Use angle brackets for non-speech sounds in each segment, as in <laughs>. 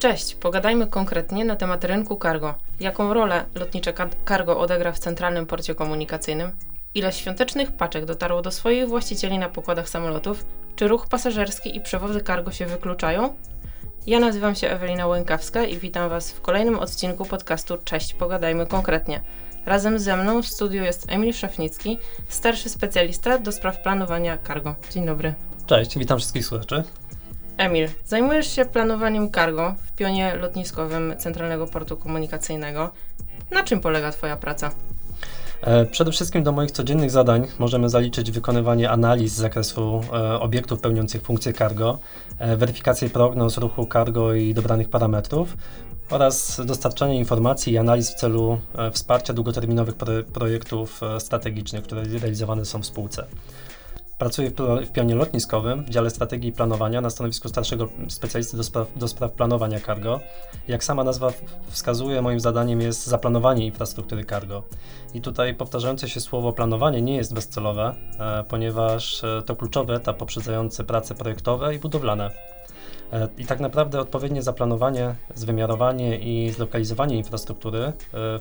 Cześć, pogadajmy konkretnie na temat rynku cargo. Jaką rolę lotnicze cargo odegra w centralnym porcie komunikacyjnym? Ile świątecznych paczek dotarło do swoich właścicieli na pokładach samolotów? Czy ruch pasażerski i przewozy cargo się wykluczają? Ja nazywam się Ewelina Łękawska i witam Was w kolejnym odcinku podcastu Cześć, pogadajmy konkretnie. Razem ze mną w studiu jest Emil Szafnicki, starszy specjalista do spraw planowania cargo. Dzień dobry. Cześć, witam wszystkich słuchaczy. Emil, zajmujesz się planowaniem cargo w pionie lotniskowym Centralnego Portu Komunikacyjnego. Na czym polega Twoja praca? E, przede wszystkim do moich codziennych zadań możemy zaliczyć wykonywanie analiz z zakresu e, obiektów pełniących funkcję cargo, e, weryfikację prognoz ruchu cargo i dobranych parametrów oraz dostarczanie informacji i analiz w celu wsparcia długoterminowych projektów strategicznych, które realizowane są w spółce. Pracuję w pionie lotniskowym w dziale strategii i planowania na stanowisku starszego specjalisty do spraw, do spraw planowania cargo. Jak sama nazwa wskazuje, moim zadaniem jest zaplanowanie infrastruktury cargo. I tutaj powtarzające się słowo planowanie nie jest bezcelowe, e, ponieważ e, to kluczowy etap poprzedzający prace projektowe i budowlane. E, I tak naprawdę odpowiednie zaplanowanie, zwymiarowanie i zlokalizowanie infrastruktury, e,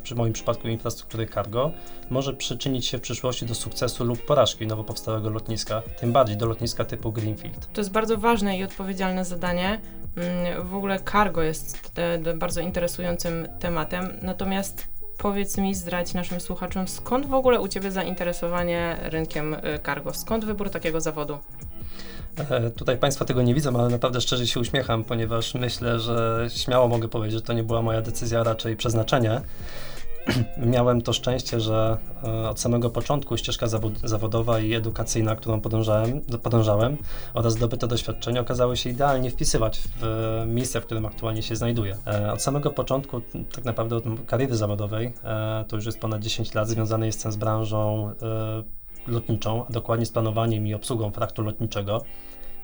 przy moim przypadku infrastruktury cargo, może przyczynić się w przyszłości do sukcesu lub porażki nowo powstałego lotniska, tym bardziej do lotniska typu Greenfield. To jest bardzo ważne i odpowiedzialne zadanie. Mm, w ogóle cargo jest e, bardzo interesującym tematem, natomiast powiedz mi, zdradź naszym słuchaczom, skąd w ogóle u Ciebie zainteresowanie rynkiem cargo? Skąd wybór takiego zawodu? E, tutaj Państwo tego nie widzą, ale naprawdę szczerze się uśmiecham, ponieważ myślę, że śmiało mogę powiedzieć, że to nie była moja decyzja, raczej przeznaczenie. <clears throat> Miałem to szczęście, że e, od samego początku ścieżka zawodowa i edukacyjna, którą podążałem, podążałem oraz zdobyte doświadczenie okazały się idealnie wpisywać w e, miejsce, w którym aktualnie się znajduję. Od samego początku, tak naprawdę od kariery zawodowej, to już jest ponad 10 lat, związany jestem z branżą lotniczą, a dokładnie z planowaniem i obsługą fraktu lotniczego.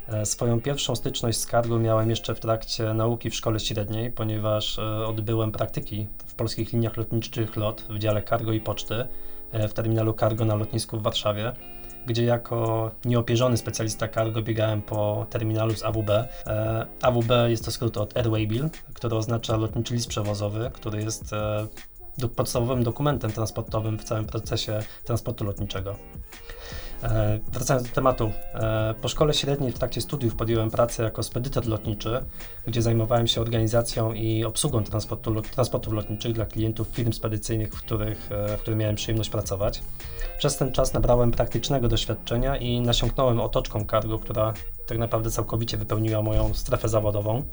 E, swoją pierwszą styczność z cargo miałem jeszcze w trakcie nauki w szkole średniej, ponieważ e, odbyłem praktyki w polskich liniach lotniczych LOT w dziale cargo i poczty e, w terminalu cargo na lotnisku w Warszawie gdzie jako nieopierzony specjalista cargo biegałem po terminalu z AWB. AWB jest to skrót od Airway Bill, który oznacza lotniczy list przewozowy, który jest podstawowym dokumentem transportowym w całym procesie transportu lotniczego. E, wracając do tematu, e, po szkole średniej w trakcie studiów podjąłem pracę jako spedytor lotniczy, gdzie zajmowałem się organizacją i obsługą transportu, transportów lotniczych dla klientów firm spedycyjnych, w których, e, w których miałem przyjemność pracować. Przez ten czas nabrałem praktycznego doświadczenia i nasiąknąłem otoczką cargo, która tak naprawdę całkowicie wypełniła moją strefę zawodową.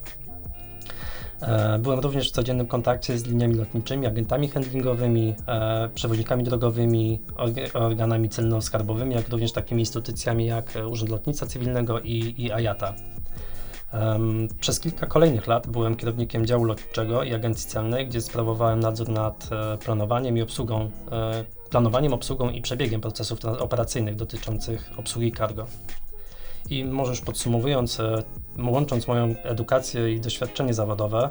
E, byłem również w codziennym kontakcie z liniami lotniczymi, agentami handlingowymi, e, przewoźnikami drogowymi, organami celno-skarbowymi, jak również takimi instytucjami jak Urząd Lotnictwa Cywilnego i, i AJATA. Przez kilka kolejnych lat byłem kierownikiem działu lotniczego i agencji celnej, gdzie sprawowałem nadzór nad e, planowaniem i obsługą, planowaniem, obsługą i przebiegiem procesów operacyjnych dotyczących obsługi cargo. I może już podsumowując, e, łącząc moją edukację i doświadczenie zawodowe,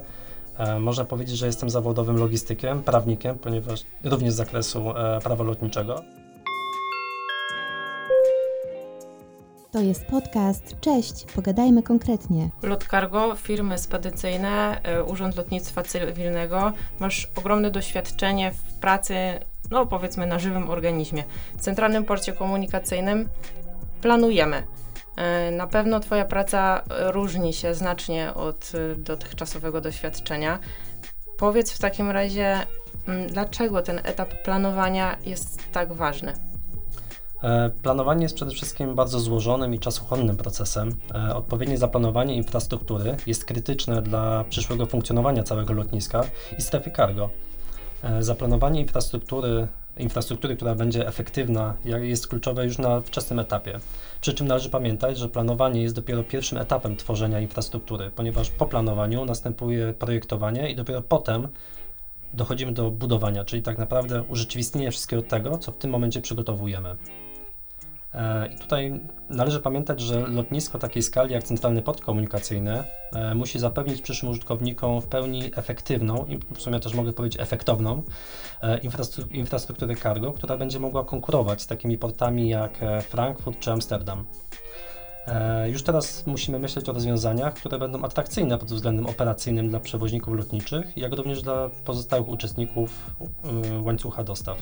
e, można powiedzieć, że jestem zawodowym logistykiem, prawnikiem, ponieważ również z zakresu e, prawa lotniczego. To jest podcast. Cześć, pogadajmy konkretnie. Lot Cargo, firmy spedycyjne, Urząd Lotnictwa Cywilnego. Masz ogromne doświadczenie w pracy, no powiedzmy, na żywym organizmie. W Centralnym Porcie Komunikacyjnym planujemy na pewno Twoja praca różni się znacznie od e, dotychczasowego doświadczenia. Powiedz w takim razie, mm, dlaczego ten etap planowania jest tak ważny? E, planowanie jest przede wszystkim bardzo złożonym i czasochłonnym procesem. Odpowiednie zaplanowanie infrastruktury jest krytyczne dla przyszłego funkcjonowania całego lotniska i strefy cargo. Zaplanowanie infrastruktury infrastruktury, która będzie efektywna, jest kluczowe już na wczesnym etapie. Przy czym należy pamiętać, że planowanie jest dopiero pierwszym etapem tworzenia infrastruktury, ponieważ po planowaniu następuje projektowanie i dopiero potem dochodzimy do budowania, czyli tak naprawdę urzeczywistnienie wszystkiego tego, co w tym momencie przygotowujemy. E, I tutaj należy pamiętać, że lotnisko takiej skali jak Centralny Port Komunikacyjny e, musi zapewnić przyszłym użytkownikom w pełni efektywną i w sumie też mogę powiedzieć efektowną e, infrastrukturę cargo, która będzie mogła konkurować z takimi portami jak Frankfurt czy Amsterdam. Już teraz musimy myśleć o rozwiązaniach, które będą atrakcyjne pod względem operacyjnym dla przewoźników lotniczych, jak również dla pozostałych uczestników e, łańcucha dostaw.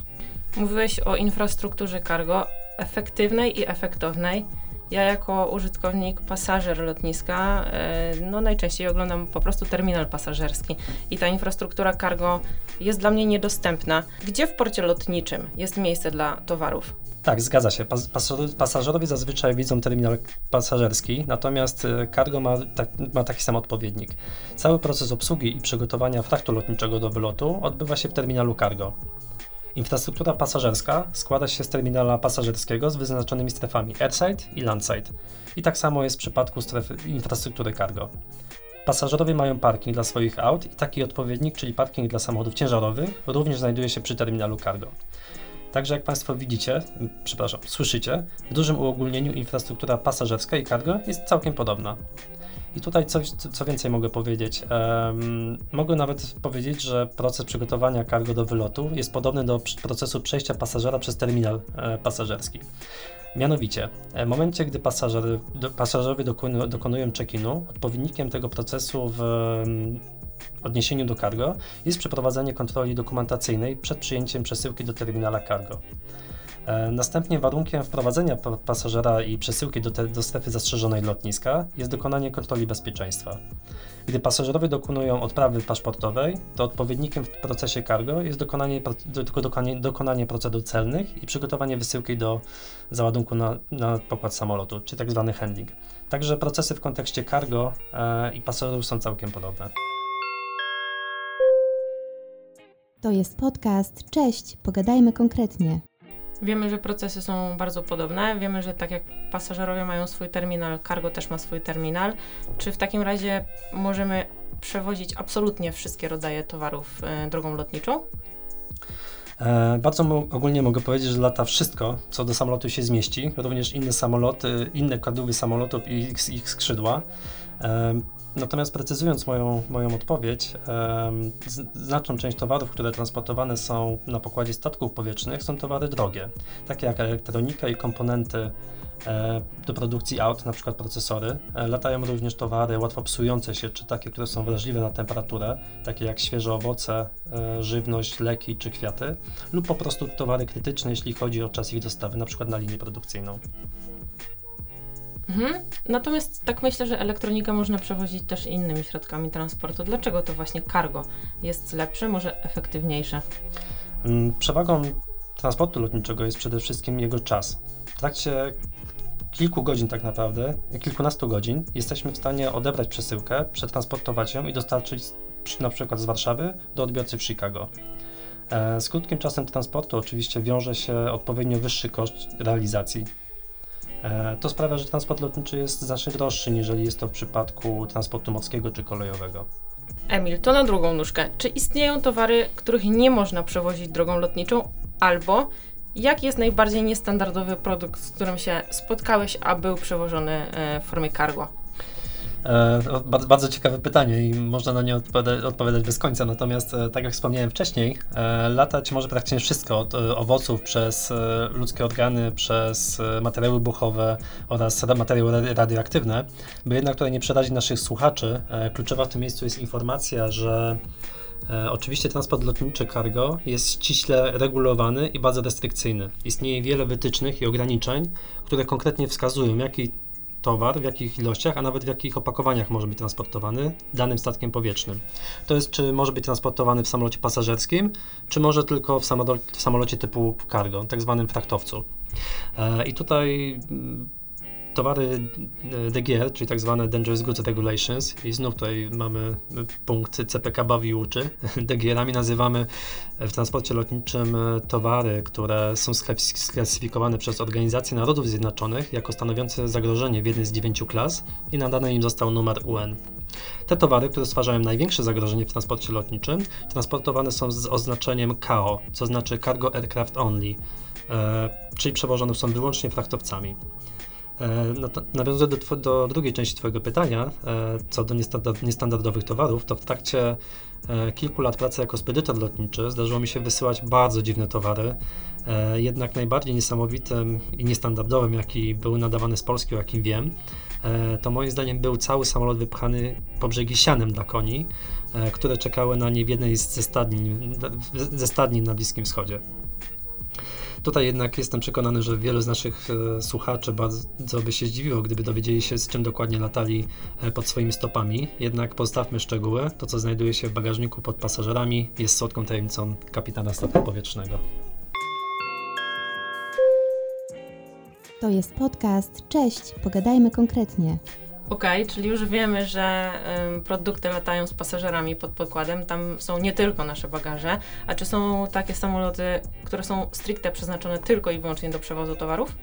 Mówiłeś o infrastrukturze cargo efektywnej i efektownej. Ja jako użytkownik, pasażer lotniska, e, no najczęściej oglądam po prostu terminal pasażerski i ta infrastruktura cargo jest dla mnie niedostępna. Gdzie w porcie lotniczym jest miejsce dla towarów? Tak, zgadza się. Pas pasażerowie zazwyczaj widzą terminal pasażerski, natomiast e, cargo ma, ma taki sam odpowiednik. Cały proces obsługi i przygotowania fraktu lotniczego do wylotu odbywa się w terminalu cargo. Infrastruktura pasażerska składa się z terminala pasażerskiego z wyznaczonymi strefami airside i landside. I tak samo jest w przypadku strefy infrastruktury cargo. Pasażerowie mają parking dla swoich aut i taki odpowiednik, czyli parking dla samochodów ciężarowych, również znajduje się przy terminalu cargo. Także jak Państwo widzicie, przepraszam, słyszycie, w dużym uogólnieniu infrastruktura pasażerska i cargo jest całkiem podobna. I tutaj coś, co więcej mogę powiedzieć. Um, mogę nawet powiedzieć, że proces przygotowania cargo do wylotu jest podobny do procesu przejścia pasażera przez terminal e, pasażerski. Mianowicie, e, w momencie, gdy pasażerowie dokonują, dokonują check-inu, odpowiednikiem tego procesu w odniesieniu do cargo jest przeprowadzenie kontroli dokumentacyjnej przed przyjęciem przesyłki do terminala cargo. E, następnie warunkiem wprowadzenia pasażera i przesyłki do, te, do strefy zastrzeżonej lotniska jest dokonanie kontroli bezpieczeństwa. Gdy pasażerowie dokonują odprawy paszportowej, to odpowiednikiem w procesie cargo jest dokonanie, dokonanie, dokonanie procedur celnych i przygotowanie wysyłki do załadunku na, na pokład samolotu, czyli tak zwany handling. Także procesy w kontekście cargo e, i pasażerów są całkiem podobne. To jest podcast. Cześć, pogadajmy konkretnie. Wiemy, że procesy są bardzo podobne. Wiemy, że tak jak pasażerowie mają swój terminal, cargo też ma swój terminal. Czy w takim razie możemy przewozić absolutnie wszystkie rodzaje towarów e, drogą lotniczą? E, bardzo ogólnie mogę powiedzieć, że lata wszystko, co do samolotu się zmieści, również inne samoloty, inne kadłuby samolotów i ich, ich skrzydła. E, Natomiast precyzując moją, moją odpowiedź, znaczną część towarów, które transportowane są na pokładzie statków powietrznych, są towary drogie, takie jak elektronika i komponenty e, do produkcji aut, na przykład procesory. E, latają również towary łatwo psujące się, czy takie, które są wrażliwe na temperaturę, takie jak świeże owoce, e, żywność, leki czy kwiaty, lub po prostu towary krytyczne, jeśli chodzi o czas ich dostawy, na przykład na linię produkcyjną. Mhm. Natomiast tak myślę, że elektronikę można przewozić też innymi środkami transportu. Dlaczego to właśnie cargo jest lepsze, może efektywniejsze? Mm, przewagą transportu lotniczego jest przede wszystkim jego czas. W trakcie kilku godzin tak naprawdę, kilkunastu godzin, jesteśmy w stanie odebrać przesyłkę, przetransportować ją i dostarczyć na przykład z Warszawy do odbiorcy w Chicago. E, z krótkim czasem transportu oczywiście wiąże się odpowiednio wyższy koszt realizacji E, to sprawia, że transport lotniczy jest znacznie droższy, niżeli jest to w przypadku transportu morskiego czy kolejowego. Emil, to na drugą nóżkę. Czy istnieją towary, których nie można przewozić drogą lotniczą, albo jaki jest najbardziej niestandardowy produkt, z którym się spotkałeś, a był przewożony e, w formie cargo? E, bardzo, ciekawe pytanie i można na nie odpowiadać, odpowiadać bez końca. Natomiast, e, tak jak wspomniałem wcześniej, e, latać może praktycznie wszystko, od owoców przez ludzkie organy, przez materiały buchowe oraz materiały radioaktywne. By jednak tutaj nie przerazić naszych słuchaczy, kluczowa w tym miejscu jest informacja, że Oczywiście transport lotniczy cargo jest ściśle regulowany i bardzo restrykcyjny. Istnieje wiele wytycznych i ograniczeń, które konkretnie wskazują, jaki towar, w jakich ilościach, a nawet w jakich opakowaniach może być transportowany danym statkiem powietrznym. To jest, czy może być transportowany w samolocie pasażerskim, czy może tylko w, samolocie, w samolocie typu cargo, tak zwanym fraktowcu. E, I tutaj mm, towary e, DGR, czyli tak zwane Dangerous Goods Regulations i znów tutaj mamy punkt CPK bawi uczy. <laughs> DGR-ami nazywamy w transporcie lotniczym e, towary, które są sklasyfikowane przez Organizację Narodów Zjednoczonych jako stanowiące zagrożenie w jednej z dziewięciu klas i nadany im został numer UN. Te towary, które stwarzają największe zagrożenie w transporcie lotniczym, transportowane są z oznaczeniem KO, co znaczy Cargo Aircraft Only, e, czyli przewożone są wyłącznie frachtowcami. No to nawiązując do, do, drugiej części Twojego pytania, co do niestandardowych towarów, to w trakcie kilku lat pracy jako spedytor lotniczy zdarzyło mi się wysyłać bardzo dziwne towary. Jednak najbardziej niesamowitym i niestandardowym, jaki był nadawany z Polski, o jakim wiem, to moim zdaniem był cały samolot wypchany po brzegi sianem dla koni, które czekały na nie w jednej ze stadni, ze stadni na Bliskim Wschodzie. Tutaj jednak jestem przekonany, że wielu z naszych e, słuchaczy bardzo by się zdziwiło, gdyby dowiedzieli się, z czym dokładnie latali e, pod swoimi stopami. Jednak pozostawmy szczegóły. To, co znajduje się w bagażniku pod pasażerami, jest słodką tajemnicą kapitana statku powietrznego. To jest podcast. Cześć, pogadajmy konkretnie. Okej, okay, czyli już wiemy, że y, produkty latają z pasażerami pod pokładem. Tam są nie tylko nasze bagaże. A czy są takie samoloty, które są stricte przeznaczone tylko i wyłącznie do przewozu towarów?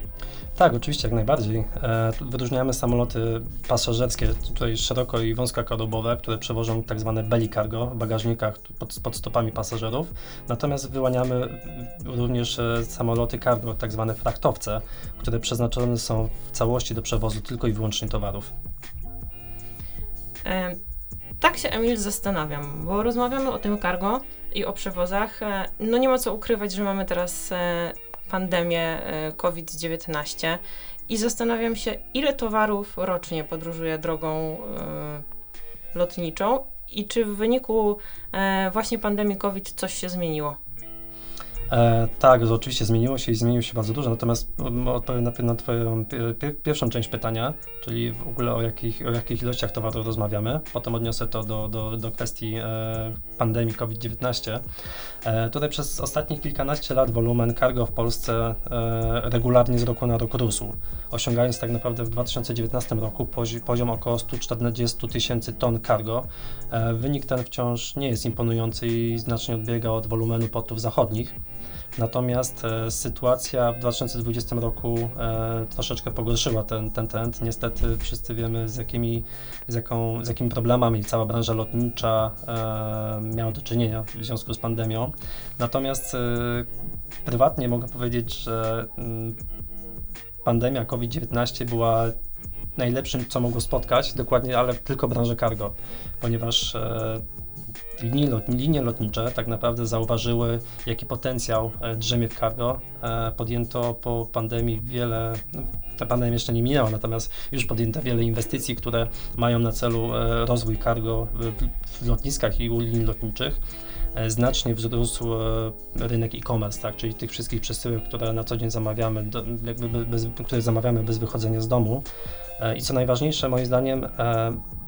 Tak, oczywiście, jak najbardziej. E, wyróżniamy samoloty pasażerskie, tutaj szeroko i wąskokrodobowe, które przewożą tak zwane belly cargo w bagażnikach pod, pod stopami pasażerów. Natomiast wyłaniamy również e, samoloty cargo, tak zwane frachtowce, które przeznaczone są w całości do przewozu tylko i wyłącznie towarów. Tak się, Emil, zastanawiam, bo rozmawiamy o tym cargo i o przewozach. E, no nie ma co ukrywać, że mamy teraz e, pandemię e, COVID-19 i zastanawiam się, ile towarów rocznie podróżuje drogą lotniczą i czy w wyniku właśnie pandemii COVID coś się zmieniło. E, tak, oczywiście zmieniło się i zmieniło się bardzo dużo, natomiast odpowiem na, na Twoją pierwszą część pytania, czyli w ogóle o jakich, o jakich ilościach towaru rozmawiamy. Potem odniosę to do, do, do kwestii e, pandemii COVID-19. E, tutaj przez ostatnich kilkanaście lat wolumen cargo w Polsce e, regularnie z roku na rok rósł, osiągając tak naprawdę w 2019 roku pozi poziom około 140 tysięcy ton cargo. E, wynik ten wciąż nie jest imponujący i znacznie odbiega od wolumenu portów zachodnich. Natomiast e, sytuacja w 2020 roku e, troszeczkę pogorszyła ten, ten trend. Niestety wszyscy wiemy, z jakimi, z, jaką, z jakimi problemami cała branża lotnicza e, miała do czynienia w związku z pandemią. Natomiast prywatnie mogę powiedzieć, że m, pandemia COVID-19 była najlepszym, co mogło spotkać, dokładnie, ale tylko branżę cargo, ponieważ linie, linie lotnicze tak naprawdę zauważyły, jaki potencjał e, drzemie w cargo. E, podjęto po pandemii wiele, no, ta pandemia jeszcze nie minęła, natomiast już podjęto wiele inwestycji, które mają na celu e, rozwój cargo w lotniskach i u linii lotniczych znacznie wzrósł rynek e-commerce, tak, czyli tych wszystkich przesyłek, które na co dzień zamawiamy, do, bez, które zamawiamy bez wychodzenia z domu. I co najważniejsze, moim zdaniem,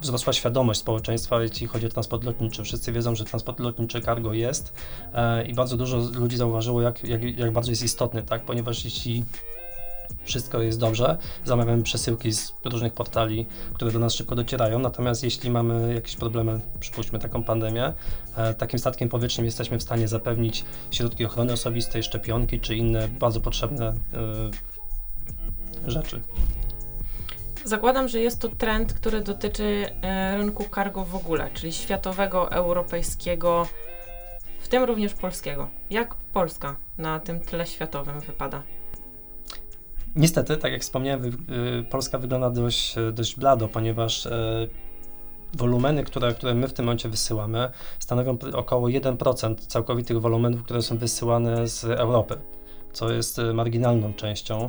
wzrosła świadomość społeczeństwa, jeśli chodzi o transport lotniczy. Wszyscy wiedzą, że transport lotniczy cargo jest e, i bardzo dużo ludzi zauważyło, jak, jak, jak bardzo jest istotny, tak? ponieważ jeśli wszystko jest dobrze, zamawiamy przesyłki z różnych portali, które do nas szybko docierają, natomiast jeśli mamy jakieś problemy, przypuśćmy taką pandemię, e, takim statkiem powietrznym jesteśmy w stanie zapewnić środki ochrony osobistej, szczepionki czy inne bardzo potrzebne e, rzeczy. Zakładam, że jest to trend, który dotyczy e, rynku cargo w ogóle, czyli światowego, europejskiego, w tym również polskiego. Jak Polska na tym tle światowym wypada? Niestety, tak jak wspomniałem, y, Polska wygląda dość, dość blado, ponieważ e, wolumeny, które, które my w tym momencie wysyłamy, stanowią około 1% całkowitych wolumenów, które są wysyłane z Europy, co jest e, marginalną częścią.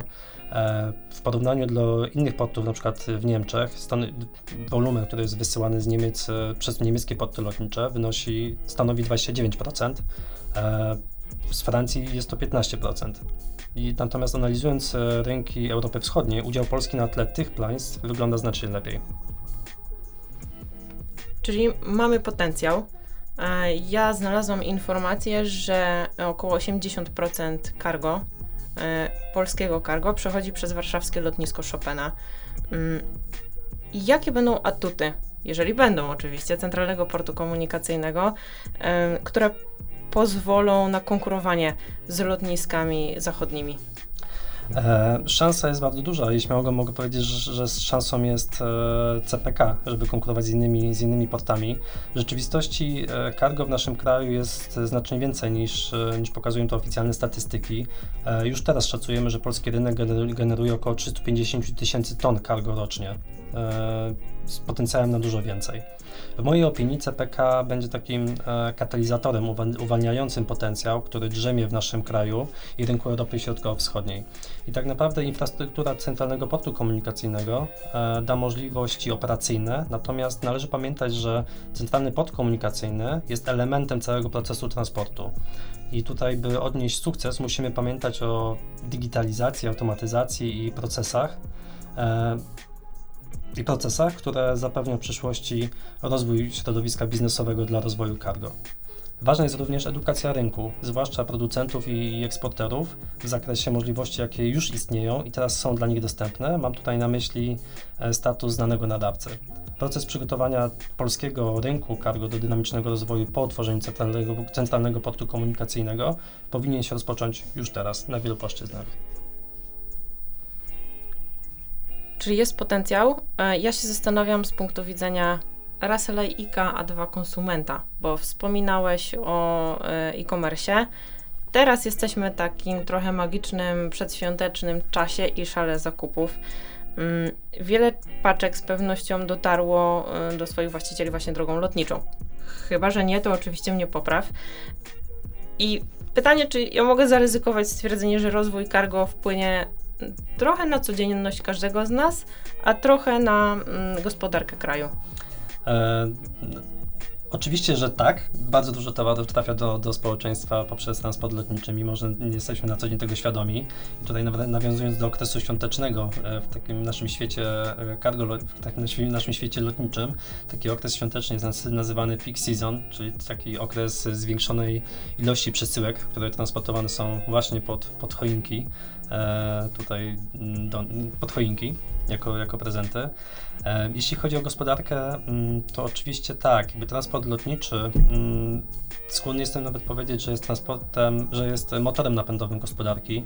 E, w porównaniu do innych portów, na przykład w Niemczech, wolumen, który jest wysyłany z Niemiec przez niemieckie porty lotnicze wynosi, stanowi 29%, e, z Francji jest to 15%. I natomiast analizując rynki Europy Wschodniej, udział Polski na tle tych państw wygląda znacznie lepiej. Czyli mamy potencjał. Ja znalazłam informację, że około 80% cargo E, polskiego cargo przechodzi przez warszawskie lotnisko Chopina. Mm, jakie będą atuty, jeżeli będą oczywiście, Centralnego Portu Komunikacyjnego, e, które pozwolą na konkurowanie z lotniskami zachodnimi? E, szansa jest bardzo duża i śmiało mogę powiedzieć, że, że szansą jest e, CPK, żeby konkurować z innymi, z innymi portami. W rzeczywistości e, cargo w naszym kraju jest znacznie więcej niż, e, niż pokazują to oficjalne statystyki. E, już teraz szacujemy, że polski rynek generuje, około 350 tysięcy ton cargo rocznie, e, z potencjałem na dużo więcej. W mojej opinii CPK będzie takim e, katalizatorem uwalniającym potencjał, który drzemie w naszym kraju i rynku Europy Środkowo-Wschodniej. I tak naprawdę infrastruktura centralnego portu komunikacyjnego e, da możliwości operacyjne, natomiast należy pamiętać, że centralny port komunikacyjny jest elementem całego procesu transportu. I tutaj, by odnieść sukces, musimy pamiętać o digitalizacji, automatyzacji i procesach. I procesach, które zapewnią w przyszłości rozwój środowiska biznesowego dla rozwoju cargo. Ważna jest również edukacja rynku, zwłaszcza producentów i eksporterów w zakresie możliwości, jakie już istnieją i teraz są dla nich dostępne. Mam tutaj na myśli e, status znanego nadawcy. Proces przygotowania polskiego rynku cargo do dynamicznego rozwoju po utworzeniu centralnego, centralnego portu komunikacyjnego powinien się rozpocząć już teraz na wielu płaszczyznach. Czyli jest potencjał. E, ja się zastanawiam z punktu widzenia raz laika, a dwa konsumenta, bo wspominałeś o e, e-commerce. Teraz jesteśmy w takim trochę magicznym, przedświątecznym czasie i szale zakupów. Mm, wiele paczek z pewnością dotarło e, do swoich właścicieli właśnie drogą lotniczą. Chyba, że nie, to oczywiście mnie popraw. I pytanie, czy ja mogę zaryzykować stwierdzenie, że rozwój cargo wpłynie trochę na codzienność każdego z nas, a trochę na mm, gospodarkę kraju. E, Oczywiście, że tak. Bardzo dużo towarów trafia do, do społeczeństwa poprzez transport lotniczy, mimo że nie jesteśmy na co dzień tego świadomi. I tutaj nawiązując do okresu świątecznego e, w takim naszym świecie e, cargo, w takim naszym świecie lotniczym, taki okres świąteczny jest nazywany peak season, czyli taki okres zwiększonej ilości przesyłek, które transportowane są właśnie pod, pod choinki, e, tutaj do, pod choinki jako, jako prezenty. Jeśli chodzi o gospodarkę, mm, to oczywiście tak, jakby transport lotniczy, mm, skłonny jestem nawet powiedzieć, że jest transportem, że jest motorem napędowym gospodarki.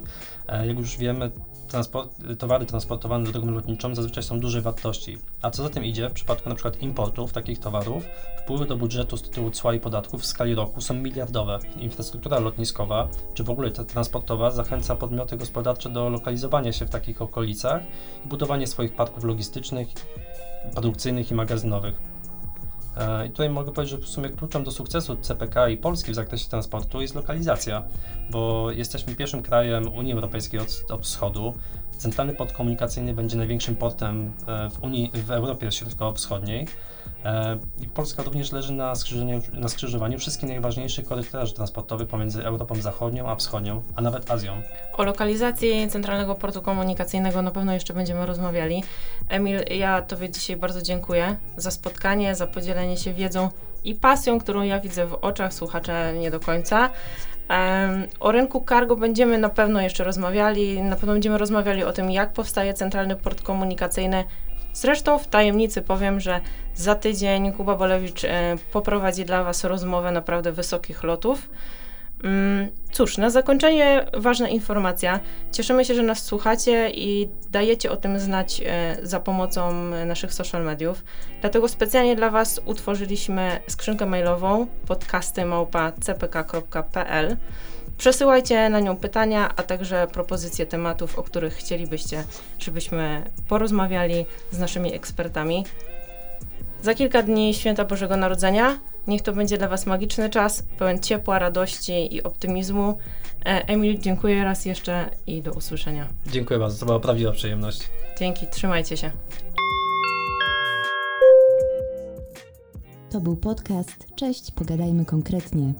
E, jak już wiemy, transport, towary transportowane drogą lotniczą zazwyczaj są dużej wartości. A co za tym idzie, w przypadku np. importów takich towarów, wpływy do budżetu z tytułu cła i podatków w skali roku są miliardowe. Infrastruktura lotniskowa, czy w ogóle ta transportowa, zachęca podmioty gospodarcze do lokalizowania się w takich okolicach i budowania swoich parków logistycznych produkcyjnych i magazynowych. E, I tutaj mogę powiedzieć, że w sumie kluczem do sukcesu CPK i Polski w zakresie transportu jest lokalizacja, bo jesteśmy pierwszym krajem Unii Europejskiej od, od wschodu. Centralny port komunikacyjny będzie największym portem e, w Unii, w Europie Środkowo-Wschodniej. E, Polska również leży na skrzyżowaniu, na skrzyżowaniu wszystkich najważniejszych korytarzy transportowych pomiędzy Europą Zachodnią a Wschodnią, a nawet Azją. O lokalizacji Centralnego Portu Komunikacyjnego na pewno jeszcze będziemy rozmawiali. Emil, ja Tobie dzisiaj bardzo dziękuję za spotkanie, za podzielenie się wiedzą i pasją, którą ja widzę w oczach słuchacza nie do końca. O rynku cargo będziemy na pewno jeszcze rozmawiali. Na pewno będziemy rozmawiali o tym, jak powstaje centralny port komunikacyjny, Zresztą w tajemnicy powiem, że za tydzień Kuba Bolewicz e, poprowadzi dla Was rozmowę naprawdę wysokich lotów. Mm, cóż, na zakończenie ważna informacja. Cieszymy się, że nas słuchacie i dajecie o tym znać e, za pomocą naszych social mediów. Dlatego specjalnie dla Was utworzyliśmy skrzynkę mailową podcasty.cpk.pl. Przesyłajcie na nią pytania, a także propozycje tematów, o których chcielibyście, żebyśmy porozmawiali z naszymi ekspertami. Za kilka dni święta Bożego Narodzenia. Niech to będzie dla Was magiczny czas, pełen ciepła, radości i optymizmu. E, Emil, dziękuję raz jeszcze i do usłyszenia. Dziękuję bardzo, to była prawdziwa przyjemność. Dzięki, trzymajcie się. To był podcast. Cześć, pogadajmy konkretnie.